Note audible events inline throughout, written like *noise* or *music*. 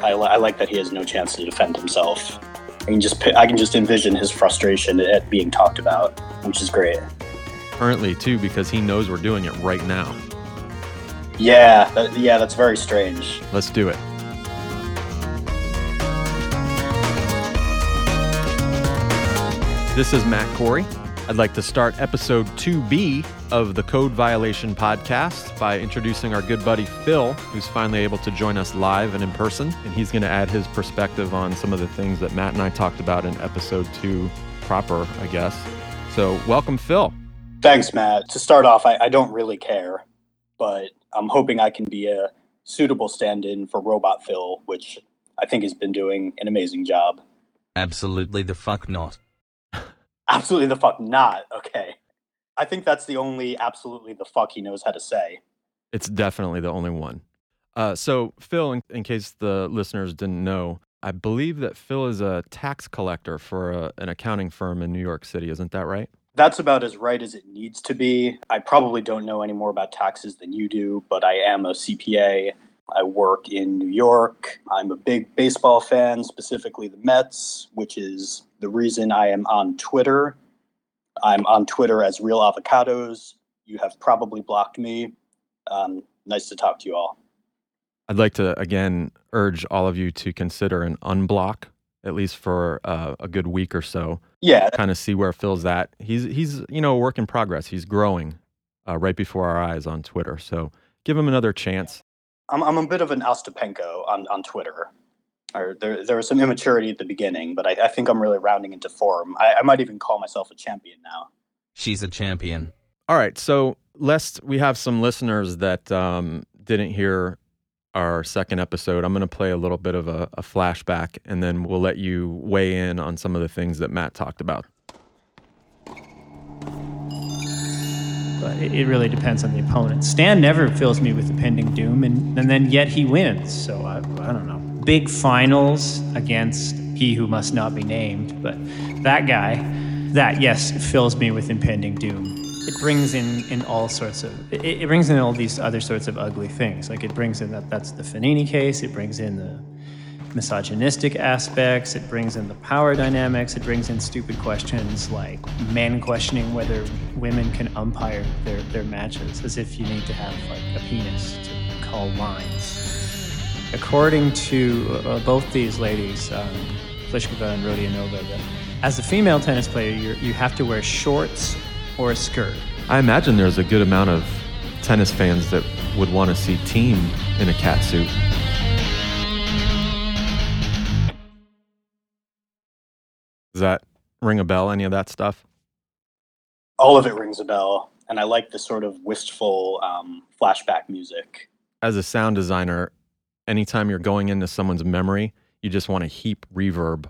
I, I like that he has no chance to defend himself. I can just I can just envision his frustration at being talked about, which is great. Currently, too, because he knows we're doing it right now. Yeah, that, yeah, that's very strange. Let's do it. This is Matt Corey. I'd like to start episode 2B of the Code Violation podcast by introducing our good buddy Phil, who's finally able to join us live and in person. And he's going to add his perspective on some of the things that Matt and I talked about in episode 2 proper, I guess. So, welcome, Phil. Thanks, Matt. To start off, I, I don't really care, but I'm hoping I can be a suitable stand in for Robot Phil, which I think has been doing an amazing job. Absolutely the fuck not. Absolutely the fuck not. Okay. I think that's the only absolutely the fuck he knows how to say. It's definitely the only one. Uh, so, Phil, in, in, case the listeners didn't know, I believe that Phil is a tax collector for a, an accounting firm in New York City. Isn't that right? That's about as right as it needs to be. I probably don't know any more about taxes than you do, but I am a CPA. I work in New York. I'm a big baseball fan, specifically the Mets, which is the reason I am on Twitter. I'm on Twitter as Real Avocados. You have probably blocked me. Um, nice to talk to you all. I'd like to again urge all of you to consider an unblock, at least for uh, a good week or so. Yeah, kind of see where Phil's at. He's he's you know a work in progress. He's growing uh, right before our eyes on Twitter. So give him another chance. I'm I'm a bit of an Ostapenko on on Twitter. Or there there was some immaturity at the beginning, but I, I think I'm really rounding into form. I, I might even call myself a champion now. She's a champion. All right, so lest we have some listeners that um, didn't hear our second episode, I'm going to play a little bit of a, a flashback, and then we'll let you weigh in on some of the things that Matt talked about. but it, really depends on the opponent. Stan never fills me with impending doom, and, and then yet he wins. So I, I don't know. Big finals against he who must not be named, but that guy, that yes, fills me with impending doom. It brings in, in all sorts of it, it brings in all these other sorts of ugly things. Like it brings in that that's the Fognini case. It brings in the misogynistic aspects, it brings in the power dynamics, it brings in stupid questions like men questioning whether women can umpire their, their matches, as if you need to have like a penis to call lines. According to uh, both these ladies, um, Pliskova and Rodionova, that as a female tennis player, you have to wear shorts or a skirt. I imagine there's a good amount of tennis fans that would want to see Thiem in a cat suit. Does that ring a bell? Any of that stuff? All of it rings a bell, and I like the sort of wistful um, flashback music. As a sound designer, anytime you're going into someone's memory, you just want to heap reverb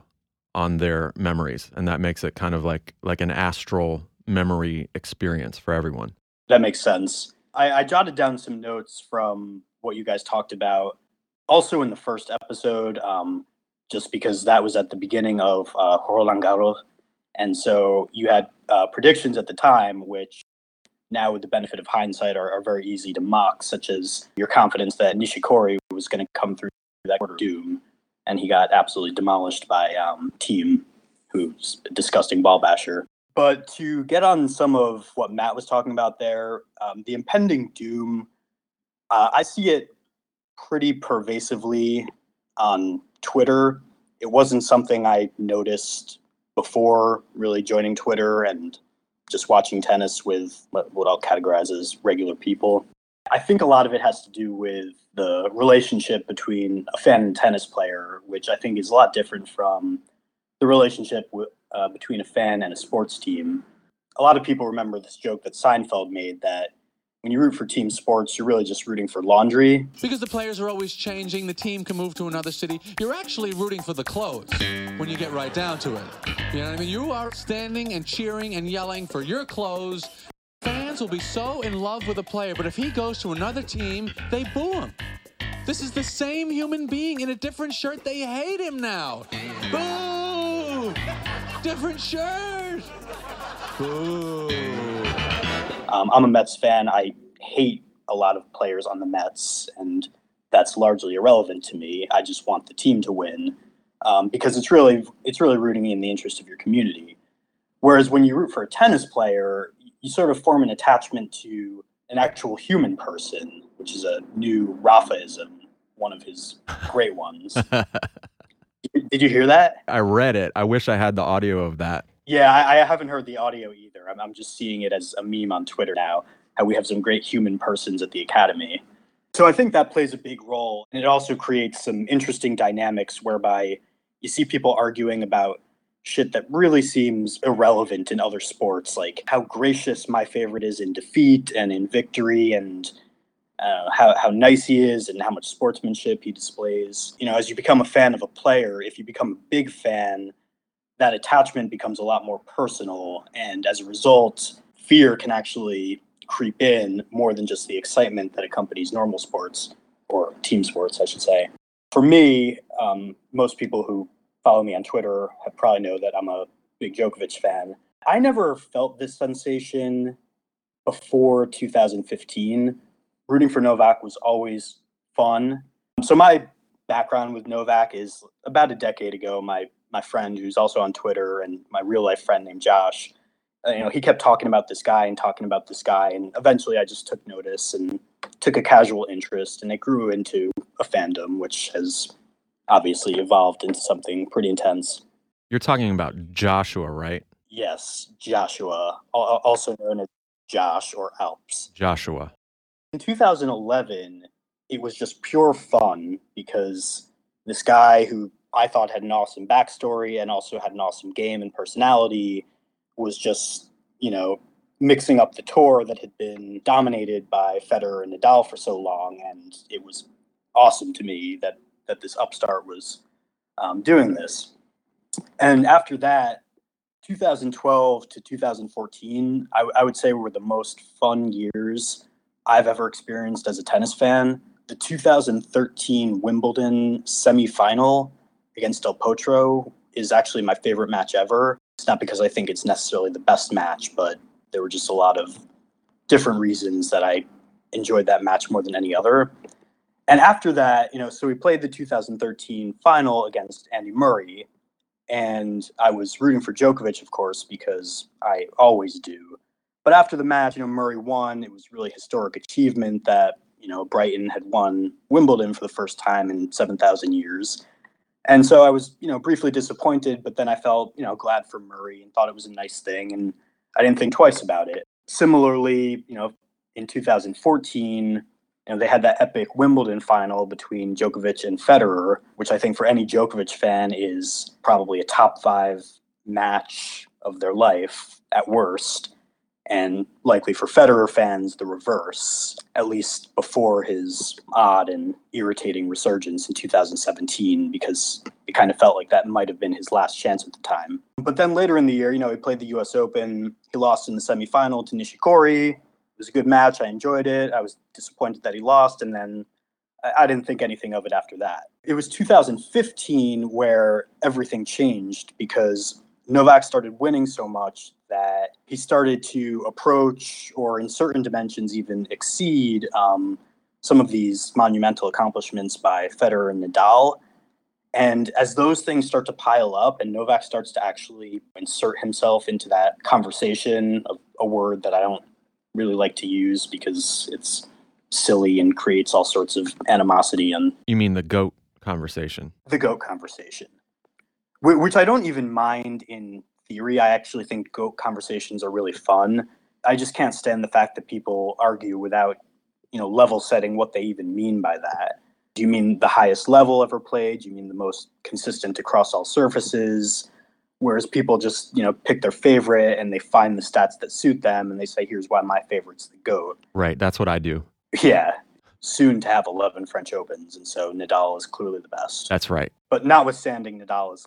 on their memories, and that makes it kind of like like an astral memory experience for everyone. That makes sense. I, I jotted down some notes from what you guys talked about. Also, in the first episode, um, just because that was at the beginning of uh, Roland Garros. And so you had uh, predictions at the time, which now, with the benefit of hindsight, are, are very easy to mock, such as your confidence that Nishikori was going to come through that quarter doom, and he got absolutely demolished by um, Thiem, who's a disgusting ball basher. But to get on some of what Matt was talking about there, um, the impending doom, uh, I see it pretty pervasively on Twitter. It wasn't something I noticed before really joining Twitter and just watching tennis with what I'll categorize as regular people. I think a lot of it has to do with the relationship between a fan and tennis player, which I think is a lot different from the relationship w- uh, between a fan and a sports team. A lot of people remember this joke that Seinfeld made that when you root for team sports, you're really just rooting for laundry. Because the players are always changing, the team can move to another city. You're actually rooting for the clothes when you get right down to it. You know what I mean? You are standing and cheering and yelling for your clothes. Fans will be so in love with a player, but if he goes to another team, they boo him. This is the same human being in a different shirt. They hate him now. Boo! Different shirt. Boo. Um, I'm a Mets fan. I hate a lot of players on the Mets, and that's largely irrelevant to me. I just want the team to win um, because it's really it's really rooting in the interest of your community. Whereas when you root for a tennis player, you sort of form an attachment to an actual human person, which is a new Rafaism, one of his great ones. *laughs* Did you hear that? I read it. I wish I had the audio of that. Yeah, I, I haven't heard the audio either. I'm, I'm just seeing it as a meme on Twitter now. How we have some great human persons at the academy. So I think that plays a big role, and it also creates some interesting dynamics whereby you see people arguing about shit that really seems irrelevant in other sports, like how gracious my favorite is in defeat and in victory, and uh, how how nice he is, and how much sportsmanship he displays. You know, as you become a fan of a player, if you become a big fan, that attachment becomes a lot more personal, and as a result, fear can actually creep in more than just the excitement that accompanies normal sports or team sports, I should say. For me, um, most people who follow me on Twitter have probably know that I'm a big Djokovic fan. I never felt this sensation before 2015. Rooting for Novak was always fun. So my background with Novak is about a decade ago. My my friend, who's also on Twitter, and my real life friend named Josh, uh, you know, he kept talking about this guy and talking about this guy, and eventually I just took notice and took a casual interest, and it grew into a fandom, which has obviously evolved into something pretty intense. You're talking about Joshua, right? Yes, Joshua, also known as Josh or Alps. Joshua. In 2011, it was just pure fun because this guy who I thought had an awesome backstory and also had an awesome game and personality was just, you know, mixing up the tour that had been dominated by Federer and Nadal for so long. And it was awesome to me that that this upstart was um, doing this. And after that, 2012 to 2014, I, I would say were the most fun years I've ever experienced as a tennis fan. The 2013 Wimbledon semifinal against Del Potro is actually my favorite match ever. It's not because I think it's necessarily the best match, but there were just a lot of different reasons that I enjoyed that match more than any other. And after that, you know, so we played the 2013 final against Andy Murray, and I was rooting for Djokovic, of course, because I always do. But after the match, you know, Murray won. It was really historic achievement that you know Britain had won Wimbledon for the first time in 7,000 years. And so I was, you know, briefly disappointed, but then I felt, you know, glad for Murray and thought it was a nice thing, and I didn't think twice about it. Similarly, you know, in 2014, you know, they had that epic Wimbledon final between Djokovic and Federer, which I think for any Djokovic fan is probably a top five match of their life at worst, and likely for Federer fans, the reverse, at least before his odd and irritating resurgence in 2017, because it kind of felt like that might have been his last chance at the time. But then later in the year, you know, he played the US Open, he lost in the semifinal to Nishikori It was a good match. I enjoyed it. I was disappointed that he lost, and then I, didn't think anything of it after that. It was 2015 where everything changed because Novak started winning so much that he started to approach, or in certain dimensions, even exceed um, some of these monumental accomplishments by Federer and Nadal. And as those things start to pile up and Novak starts to actually insert himself into that conversation, of a word that I don't really like to use because it's silly and creates all sorts of animosity and you mean the goat conversation the goat conversation which i don't even mind in theory i actually think goat conversations are really fun. I just can't stand the fact that people argue without you know level setting what they even mean by that. Do you mean the highest level ever played? Do you mean the most consistent across all surfaces? Whereas people just you know pick their favorite and they find the stats that suit them and they say here's why my favorite's the goat. Right that's what i do. Yeah. Soon to have 11 french opens and so nadal is clearly the best. That's right. But notwithstanding nadal is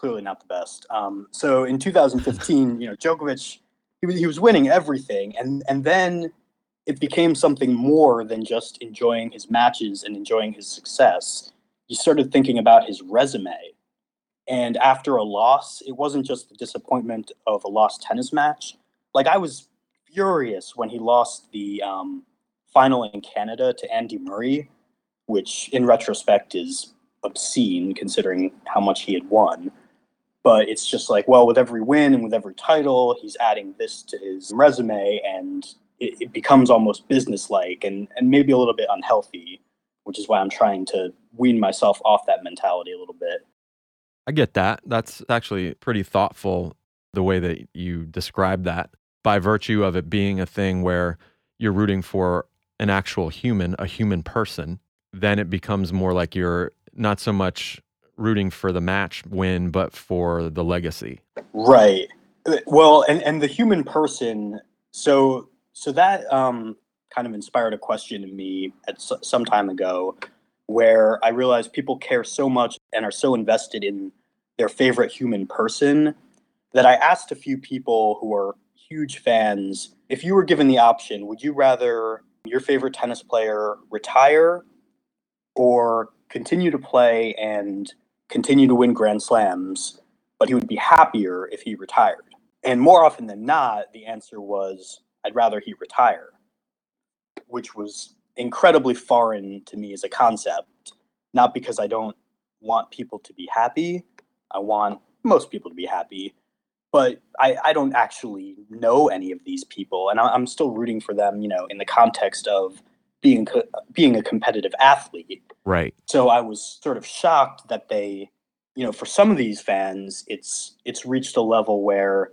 clearly not the best um, so in 2015 you know djokovic he was, he was winning everything and and then it became something more than just enjoying his matches and enjoying his success you started thinking about his resume and after a loss, it wasn't just the disappointment of a lost tennis match. Like I was furious when he lost the um, final in Canada to Andy Murray, which in retrospect is obscene considering how much he had won. But it's just like, well, with every win and with every title, he's adding this to his resume, and it, it becomes almost businesslike and, and maybe a little bit unhealthy, which is why I'm trying to wean myself off that mentality a little bit. I get that. That's actually pretty thoughtful the way that you describe that by virtue of it being a thing where you're rooting for an actual human, a human person, then it becomes more like you're not so much rooting for the match win, but for the legacy. Right. Well, and, and the human person, so so that um, kind of inspired a question in me at s- some time ago where I realized people care so much and are so invested in their favorite human person that I asked a few people who are huge fans if you were given the option, would you rather your favorite tennis player retire or continue to play and continue to win Grand Slams, but he would be happier if he retired? And more often than not, the answer was, I'd rather he retire, which was incredibly foreign to me as a concept, not because I don't want people to be happy. I want most people to be happy, but I, I don't actually know any of these people, and I, I'm still rooting for them, you know, in the context of being co- being a competitive athlete. Right. So I was sort of shocked that they, you know, for some of these fans, it's it's reached a level where,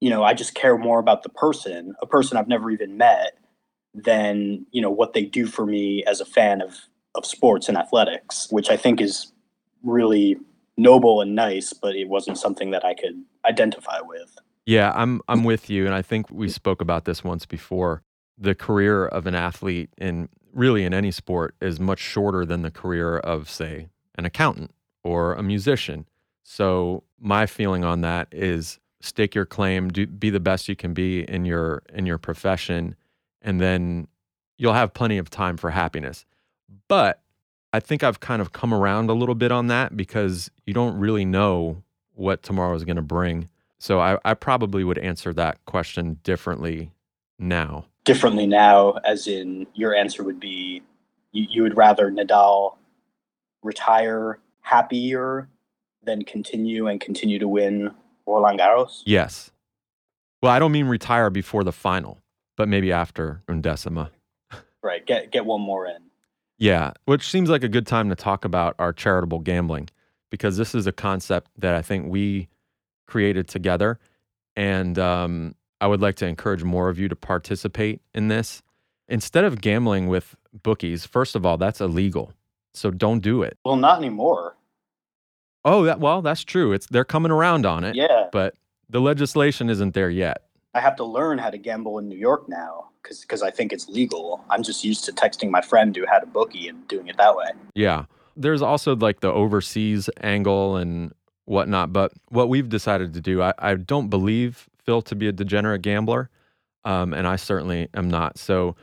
you know, I just care more about the person, a person I've never even met, than you know what they do for me as a fan of of sports and athletics, which I think is really noble and nice, but it wasn't something that I could identify with. Yeah, I'm I'm with you and I think we spoke about this once before. The career of an athlete in really in any sport is much shorter than the career of say an accountant or a musician. So my feeling on that is stake your claim, do, be the best you can be in your in your profession and then you'll have plenty of time for happiness. But I think I've kind of come around a little bit on that because you don't really know what tomorrow is going to bring. So I, I probably would answer that question differently now. Differently now, as in your answer would be you, you would rather Nadal retire happier than continue and continue to win Roland Garros? Yes. Well, I don't mean retire before the final, but maybe after undecima. Right, get get one more in. Yeah, which seems like a good time to talk about our charitable gambling because this is a concept that I think we created together. And um, I would like to encourage more of you to participate in this. Instead of gambling with bookies, first of all, that's illegal. So don't do it. Well, not anymore. Oh, that, well, that's true. It's they're coming around on it, Yeah, but the legislation isn't there yet. I have to learn how to gamble in New York now because I think it's legal. I'm just used to texting my friend who had a bookie and doing it that way. Yeah. There's also like the overseas angle and whatnot. But what we've decided to do, I, I don't believe Phil to be a degenerate gambler. Um, and I certainly am not. So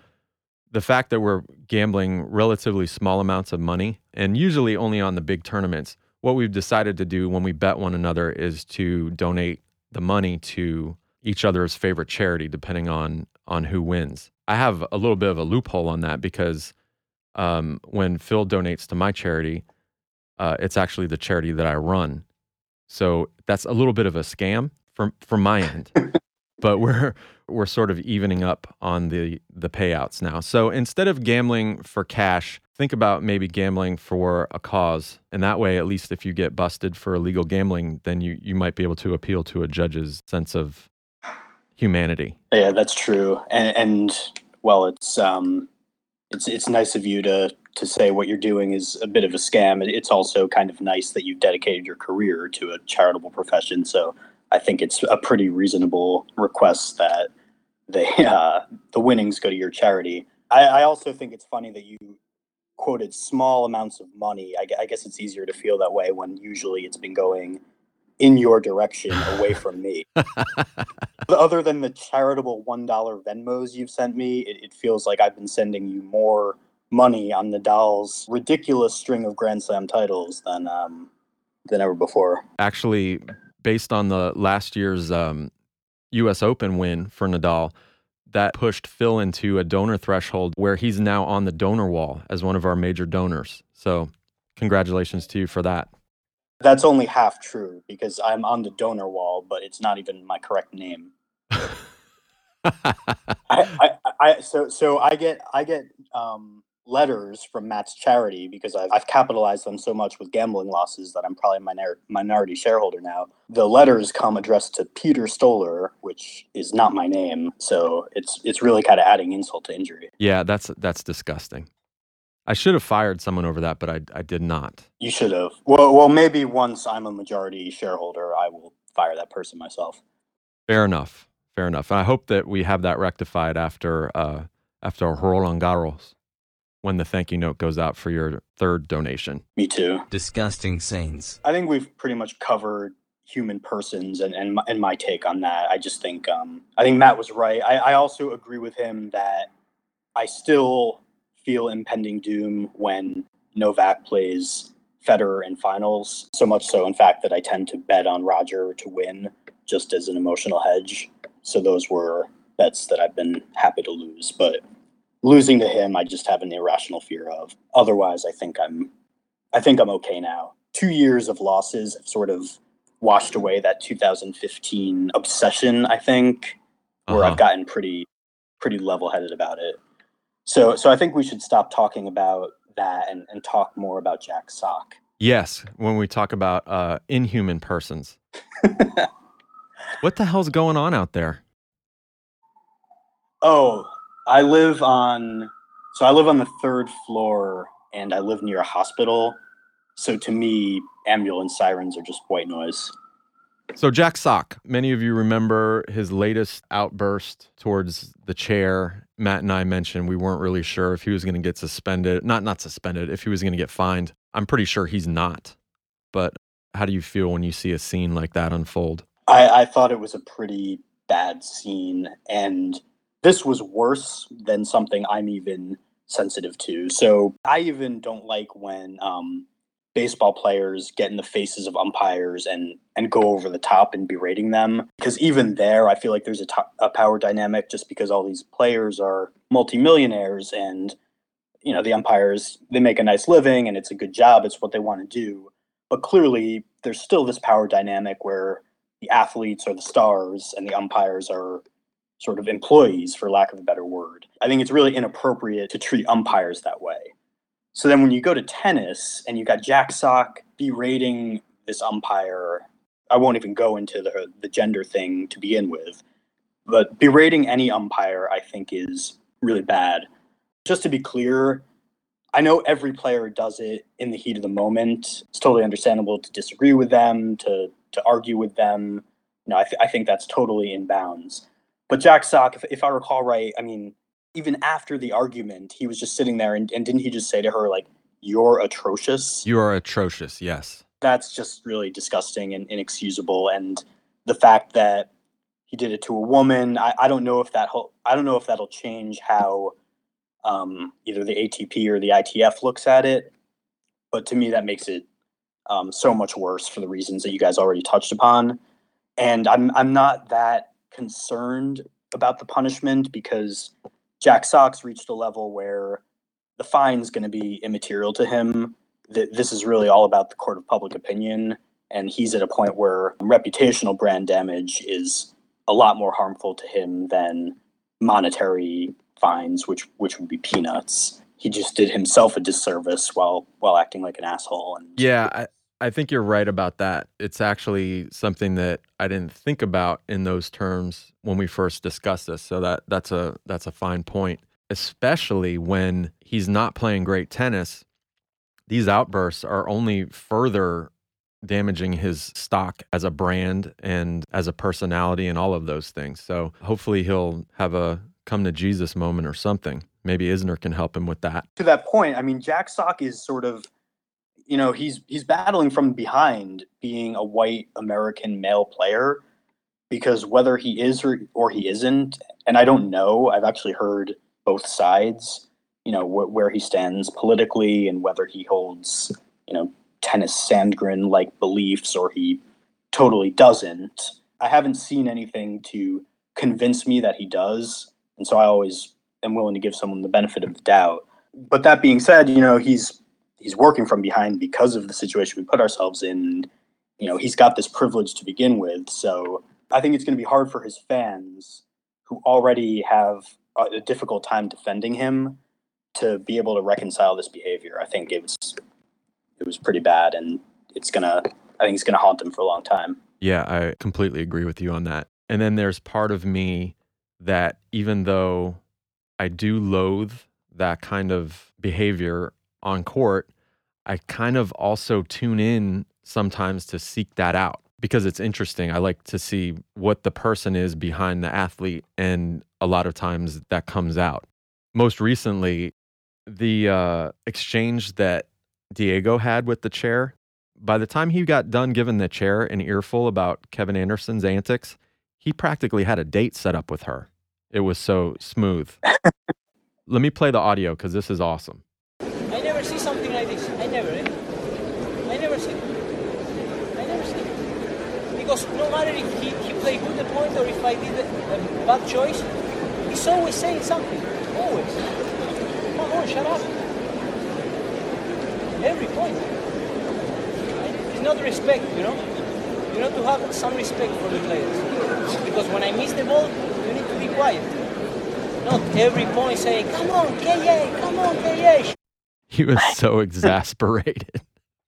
the fact that we're gambling relatively small amounts of money and usually only on the big tournaments, what we've decided to do when we bet one another is to donate the money to each other's favorite charity depending on on who wins. I have a little bit of a loophole on that because um, when Phil donates to my charity, uh, it's actually the charity that I run. So that's a little bit of a scam from from my end. *laughs* but we're we're sort of evening up on the the payouts now. So instead of gambling for cash, think about maybe gambling for a cause. And that way, at least if you get busted for illegal gambling, then you you might be able to appeal to a judge's sense of humanity. Yeah, that's true. And, and well, it's um, it's it's nice of you to to say what you're doing is a bit of a scam. It's also kind of nice that you've dedicated your career to a charitable profession. So I think it's a pretty reasonable request that they *laughs* uh, the winnings go to your charity. I, I also think it's funny that you quoted small amounts of money. I, I guess it's easier to feel that way when usually it's been going in your direction away from me. *laughs* Other than the charitable one dollar Venmos you've sent me, it, it feels like I've been sending you more money on Nadal's ridiculous string of Grand Slam titles than um, than ever before. actually based on the last year's um, U.S. Open win for Nadal, that pushed Phil into a donor threshold where he's now on the donor wall as one of our major donors. So, congratulations to you for that. That's only half true because I'm on the donor wall, but it's not even my correct name. *laughs* I, I, I, so so I get I get um, letters from Matt's charity because I've, I've capitalized them so much with gambling losses that I'm probably a minor, minority shareholder now. The letters come addressed to Peter Stoller, which is not my name, so it's it's really kind of adding insult to injury. yeah, that's that's disgusting. I should have fired someone over that, but I I did not. You should have. Well, well, maybe once I'm a majority shareholder, I will fire that person myself. Fair enough. Fair enough. And I hope that we have that rectified after uh, after Roland Garros when the thank you note goes out for your third donation. Me too. Disgusting scenes. I think we've pretty much covered human persons and and my, and my take on that. I just think um, I think Matt was right. I, I also agree with him that I still feel impending doom when Novak plays Federer in finals. So much so, in fact, that I tend to bet on Roger to win just as an emotional hedge. So those were bets that I've been happy to lose, but losing to him, I just have an irrational fear of. Otherwise, I think I'm, I think I'm okay now. Two years of losses have sort of washed away that 2015 obsession. I think where Uh-huh. I've gotten pretty, pretty level-headed about it. So, so I think we should stop talking about that and, and talk more about Jack Sock. Yes, when we talk about uh, inhuman persons. *laughs* what the hell's going on out there? Oh, I live on so I live on the third floor and I live near a hospital. So to me, ambulance sirens are just white noise. So Jack Sock, many of you remember his latest outburst towards the chair. Matt and I mentioned we weren't really sure if he was going to get suspended, not not suspended, if he was going to get fined. I'm pretty sure he's not. But how do you feel when you see a scene like that unfold? I, I thought it was a pretty bad scene and this was worse than something I'm even sensitive to. So I even don't like when um, baseball players get in the faces of umpires and and go over the top and berating them because even there I feel like there's a a power dynamic just because all these players are multimillionaires and you know the umpires they make a nice living and it's a good job it's what they want to do but clearly there's still this power dynamic where the athletes are the stars and the umpires are sort of employees for lack of a better word i think it's really inappropriate to treat umpires that way so then when you go to tennis and you got Jack Sock berating this umpire, I won't even go into the the gender thing to begin with, but berating any umpire I think is really bad. Just to be clear, I know every player does it in the heat of the moment. It's totally understandable to disagree with them, to to argue with them. You know, I, th- I think that's totally in bounds. But Jack Sock, if, if I recall right, I mean, even after the argument, he was just sitting there and, and didn't he just say to her, like, you're atrocious? You are atrocious, yes. That's just really disgusting and inexcusable. And the fact that he did it to a woman, I, I don't know if that whole, I don't know if that'll change how um, either the ATP or the ITF looks at it. But to me, that makes it um, so much worse for the reasons that you guys already touched upon. And I'm I'm not that concerned about the punishment because Jack Sock's reached a level where the fine's going to be immaterial to him. Th- This is really all about the court of public opinion, and he's at a point where reputational brand damage is a lot more harmful to him than monetary fines, which which would be peanuts. He just did himself a disservice while while acting like an asshole. And Yeah, I, I think you're right about that. It's actually something that I didn't think about in those terms when we first discussed this. So that that's a that's a fine point, especially when he's not playing great tennis. These outbursts are only further damaging his stock as a brand and as a personality and all of those things. So hopefully he'll have a come to Jesus moment or something. Maybe Isner can help him with that. to that point, I mean, Jack Sock is sort of, you know, he's he's battling from behind, being a white American male player, because whether he is or, or he isn't, and I don't know, I've actually heard both sides, you know, wh- where he stands politically and whether he holds, you know, Tennys Sandgren like beliefs or he totally doesn't. I haven't seen anything to convince me that he does. and so I always am willing to give someone the benefit of the doubt. But that being said, you know he's he's working from behind because of the situation we put ourselves in. You know he's got this privilege to begin with, so I think it's going to be hard for his fans who already have a, difficult time defending him to be able to reconcile this behavior. I think it was it was pretty bad, and it's gonna I think it's gonna haunt him for a long time. Yeah, I completely agree with you on that. And then there's part of me that even though I do loathe that kind of behavior on court, I kind of also tune in sometimes to seek that out because it's interesting. I like to see what the person is behind the athlete, and a lot of times that comes out. Most recently, the uh, exchange that Diego had with the chair, by the time he got done giving the chair an earful about Kevin Anderson's antics, he practically had a date set up with her. It was so smooth. *laughs* Let me play the audio because this is awesome. I never see something like this. I never, eh? I never see. I never see. Because no matter if he, he played good the point or if I did a, bad choice, he's always saying something. Always. Come on, shut up. Every point. It's not respect, you know? You need to have some respect for the players. Because when I miss the ball, you need to be quiet. Not every point saying, come on, KA, come on, KA. He was so *laughs* exasperated.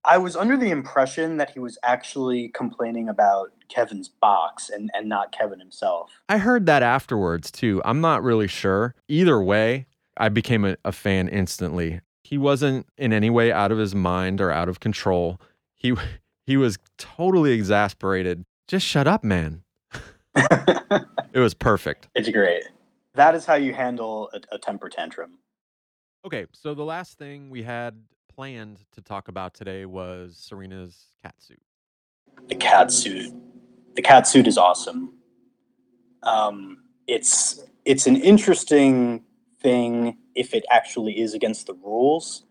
I was under the impression that he was actually complaining about Kevin's box and, and not Kevin himself. I heard that afterwards too. I'm not really sure. Either way, I became a, a fan instantly. He wasn't in any way out of his mind or out of control. He *laughs* he was totally exasperated. Just shut up, man. *laughs* *laughs* It was perfect. It's great. That is how you handle a, a temper tantrum. Okay, so the last thing we had planned to talk about today was Serena's cat suit. The cat suit. The cat suit is awesome. Um, it's it's an interesting thing if it actually is against the rules,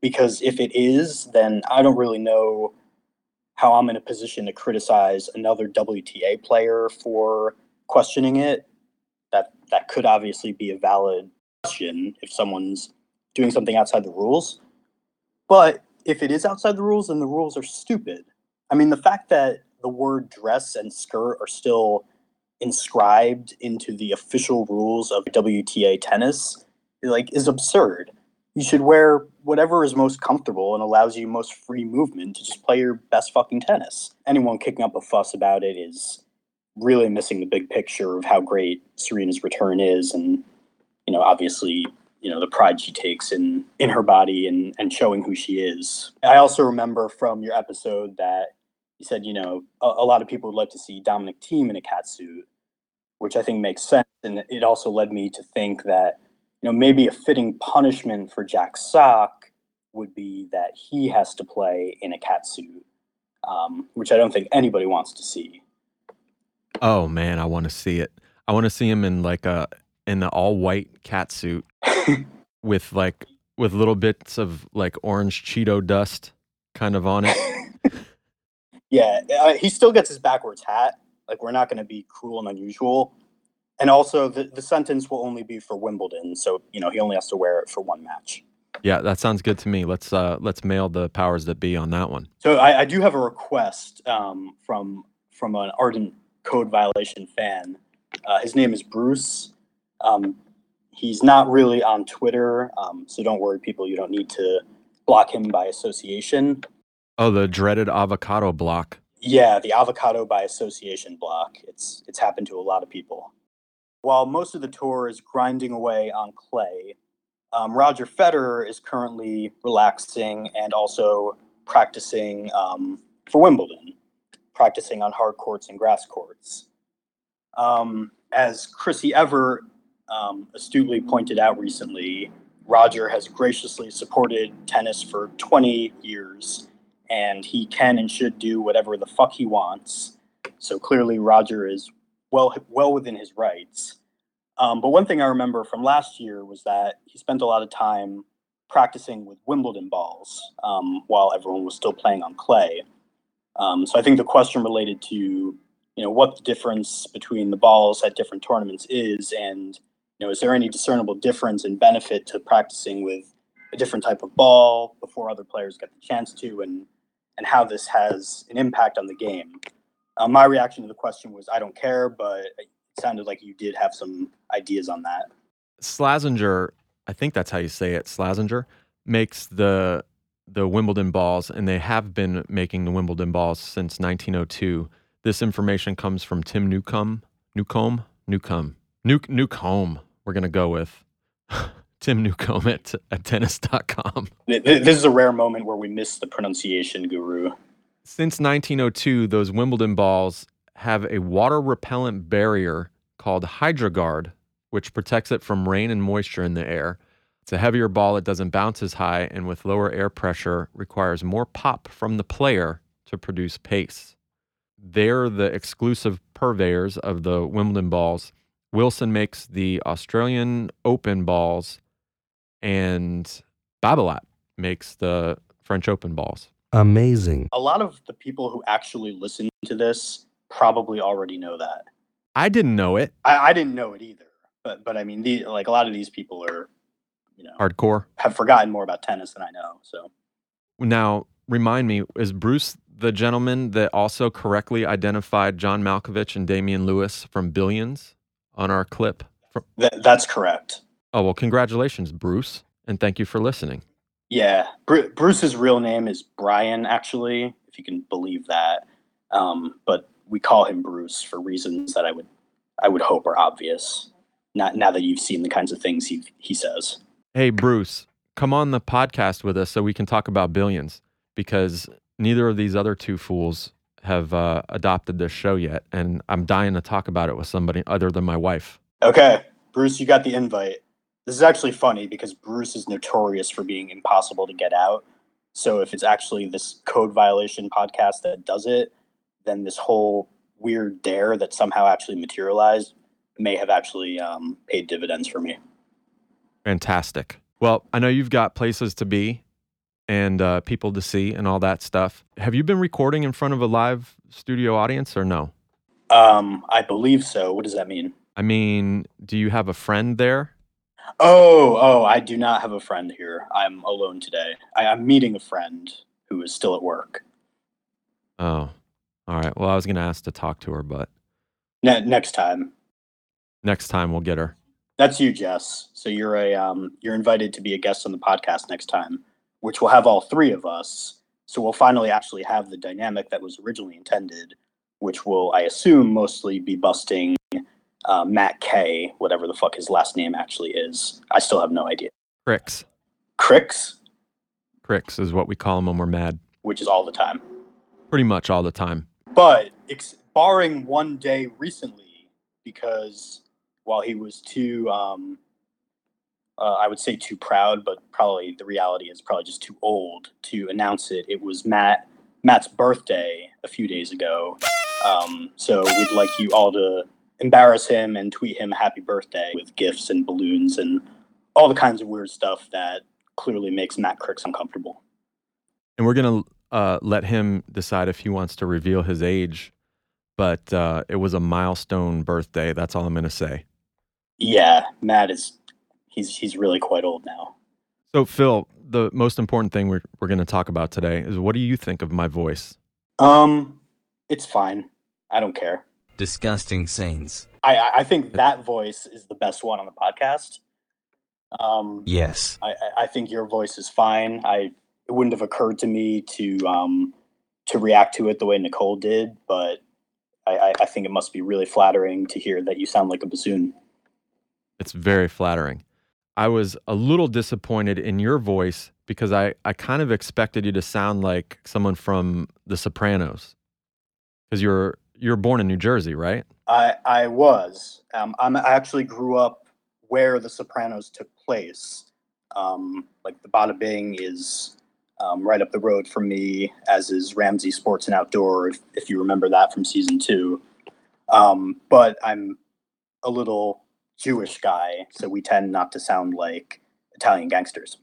because if it is, then I don't really know how I'm in a position to criticize another WTA player for questioning it. That that could obviously be a valid question if someone's doing something outside the rules. But if it is outside the rules, then the rules are stupid. I mean, the fact that the word dress and skirt are still inscribed into the official rules of WTA tennis like is absurd. You should wear whatever is most comfortable and allows you most free movement to just play your best fucking tennis. Anyone kicking up a fuss about it is really missing the big picture of how great Serena's return is and you know, obviously you know the pride she takes in in her body and and showing who she is. I also remember from your episode that you said you know a, a lot of people would like to see Dominic Thiem in a cat suit, which I think makes sense, and it also led me to think that you know maybe a fitting punishment for Jack Sock would be that he has to play in a cat suit, um, which I don't think anybody wants to see. Oh man, I want to see it. I want to see him in like a in the all white cat suit *laughs* with like with little bits of like orange Cheeto dust kind of on it. *laughs* Yeah, uh, he still gets his backwards hat. Like we're not going to be cruel and unusual. And also, the, the sentence will only be for Wimbledon, so you know he only has to wear it for one match. Yeah, that sounds good to me. Let's uh let's mail the powers that be on that one. So I, I do have a request um, from from an ardent code violation fan. Uh, his name is Bruce. Um, he's not really on Twitter, um, so don't worry, people. You don't need to block him by association. Oh, the dreaded avocado block. Yeah, the avocado by association block. It's it's happened to a lot of people. While most of the tour is grinding away on clay, um, Roger Federer is currently relaxing and also practicing um, for Wimbledon, practicing on hard courts and grass courts. Um, as Chrissie Evert um, astutely pointed out recently, Roger has graciously supported tennis for 20 years, and he can and should do whatever the fuck he wants. So clearly, Roger is well well within his rights. Um, but one thing I remember from last year was that he spent a lot of time practicing with Wimbledon balls um, while everyone was still playing on clay. Um, so I think the question related to you know what the difference between the balls at different tournaments is and You know, is there any discernible difference in benefit to practicing with a different type of ball before other players get the chance to, and and how this has an impact on the game? Uh, my reaction to the question was, I don't care, but it sounded like you did have some ideas on that. Slazenger, I think that's how you say it. Slazenger makes the the Wimbledon balls, and they have been making the Wimbledon balls since 1902. This information comes from Tim Newcomb. Newcomb, Newcomb, New Newcomb. We're gonna go with *laughs* Tim Newcomb at at tennis.com. Th- th- This is a rare moment where we miss the pronunciation guru. Since 1902, those Wimbledon balls have a water repellent barrier called HydroGuard, which protects it from rain and moisture in the air. It's a heavier ball, it doesn't bounce as high, and with lower air pressure, requires more pop from the player to produce pace. They're the exclusive purveyors of the Wimbledon balls. Wilson makes the Australian Open balls, and Babolat makes the French Open balls. Amazing. A lot of the people who actually listen to this probably already know that. I didn't know it. I, I didn't know it either, but but I mean, the, like a lot of these people are, you know, Hardcore. have forgotten more about tennis than I know. So Now, remind me, is Bruce the gentleman that also correctly identified John Malkovich and Damian Lewis from Billions on our clip? From, that's correct. oh, well, congratulations, Bruce, and thank you for listening. Yeah, Bru- Bruce's real name is Brian, actually, if you can believe that. Um, but we call him Bruce for reasons that I would I would hope are obvious. Not now that you've seen the kinds of things he he says. Hey, Bruce, come on the podcast with us so we can talk about Billions because neither of these other two fools have uh, adopted this show yet, and I'm dying to talk about it with somebody other than my wife. Okay, Bruce, you got the invite. This is actually funny because Bruce is notorious for being impossible to get out. So if it's actually this code violation podcast that does it, then this whole weird dare that somehow actually materialized may have actually um, paid dividends for me. Fantastic. Well, I know you've got places to be and uh, people to see and all that stuff. Have you been recording in front of a live studio audience or no? Um, I believe so. What does that mean? I mean, do you have a friend there? Oh, oh, I do not have a friend here. I'm alone today. I, I'm meeting a friend who is still at work. Oh, all right. Well, I was going to ask to talk to her, but Ne- next time. next time we'll get her. That's you, Jess. So you're a um, you're invited to be a guest on the podcast next time, which will have all three of us. So we'll finally actually have the dynamic that was originally intended, which will, I assume, mostly be busting uh, Matt K, whatever the fuck his last name actually is. I still have no idea. Cricks. Cricks, Cricks is what we call him when we're mad. which is all the time. Pretty much all the time. But ex- barring one day recently, because while he was too, um, uh, I would say too proud, but probably the reality is probably just too old to announce it. It was Matt Matt's birthday a few days ago, um, so we'd like you all to embarrass him and tweet him happy birthday with gifts and balloons and all the kinds of weird stuff that clearly makes Matt Cricks uncomfortable. And we're going to uh, let him decide if he wants to reveal his age. But uh, it was a milestone birthday. That's all I'm going to say. Yeah, Matt is he's he's really quite old now. So, Phil, the most important thing we're, we're going to talk about today is what do you think of my voice? Um, it's fine. I don't care. Disgusting scenes. I I- I think that voice is the best one on the podcast. Um, Yes. I I- I think your voice is fine. I it wouldn't have occurred to me to um to react to it the way Nicole did, but I I, I think it must be really flattering to hear that you sound like a bassoon. It's very flattering. I was a little disappointed in your voice because I, I kind of expected you to sound like someone from The Sopranos. Because you're you're born in New Jersey, right? I I was. Um, I'm, I actually grew up where The Sopranos took place. Um, like the Bada Bing is um, right up the road from me, as is Ramsey Sports and Outdoor, if, if you remember that from season two. Um, but I'm a little Jewish guy, so we tend not to sound like Italian gangsters.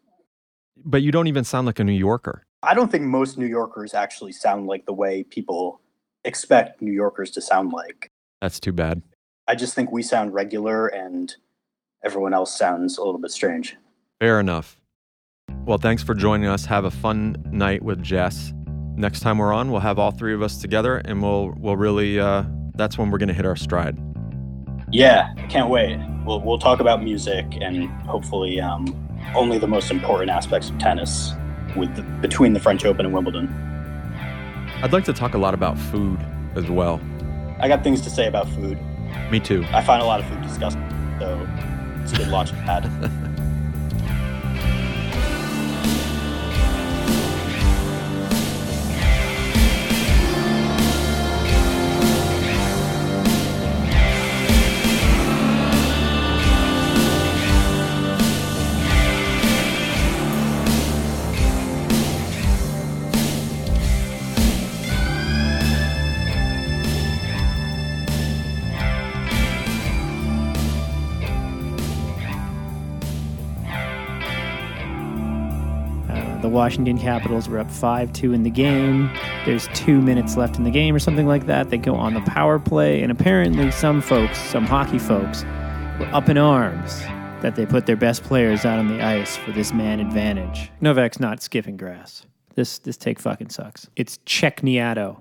But you don't even sound like a New Yorker. I don't think most New Yorkers actually sound like the way people expect New Yorkers to sound like. That's too bad. I just think we sound regular and everyone else sounds a little bit strange. Fair enough. Well, thanks for joining us. Have a fun night with Jess. Next time we're on, we'll have all three of us together, and we'll we'll really uh, that's when we're gonna hit our stride. Yeah, can't wait. We'll we'll talk about music and hopefully um, only the most important aspects of tennis with the, between the French Open and Wimbledon. I'd like to talk a lot about food as well. I got things to say about food. Me too. I find a lot of food disgusting, so it's a good launch pad. *laughs* Washington Capitals were up 5 2 in the game. There's two minutes left in the game or something like that. They go on the power play, and apparently, some folks, some hockey folks, were up in arms that they put their best players out on the ice for this man advantage. Novak's not skipping grass. This, this take fucking sucks. It's Cecchinato.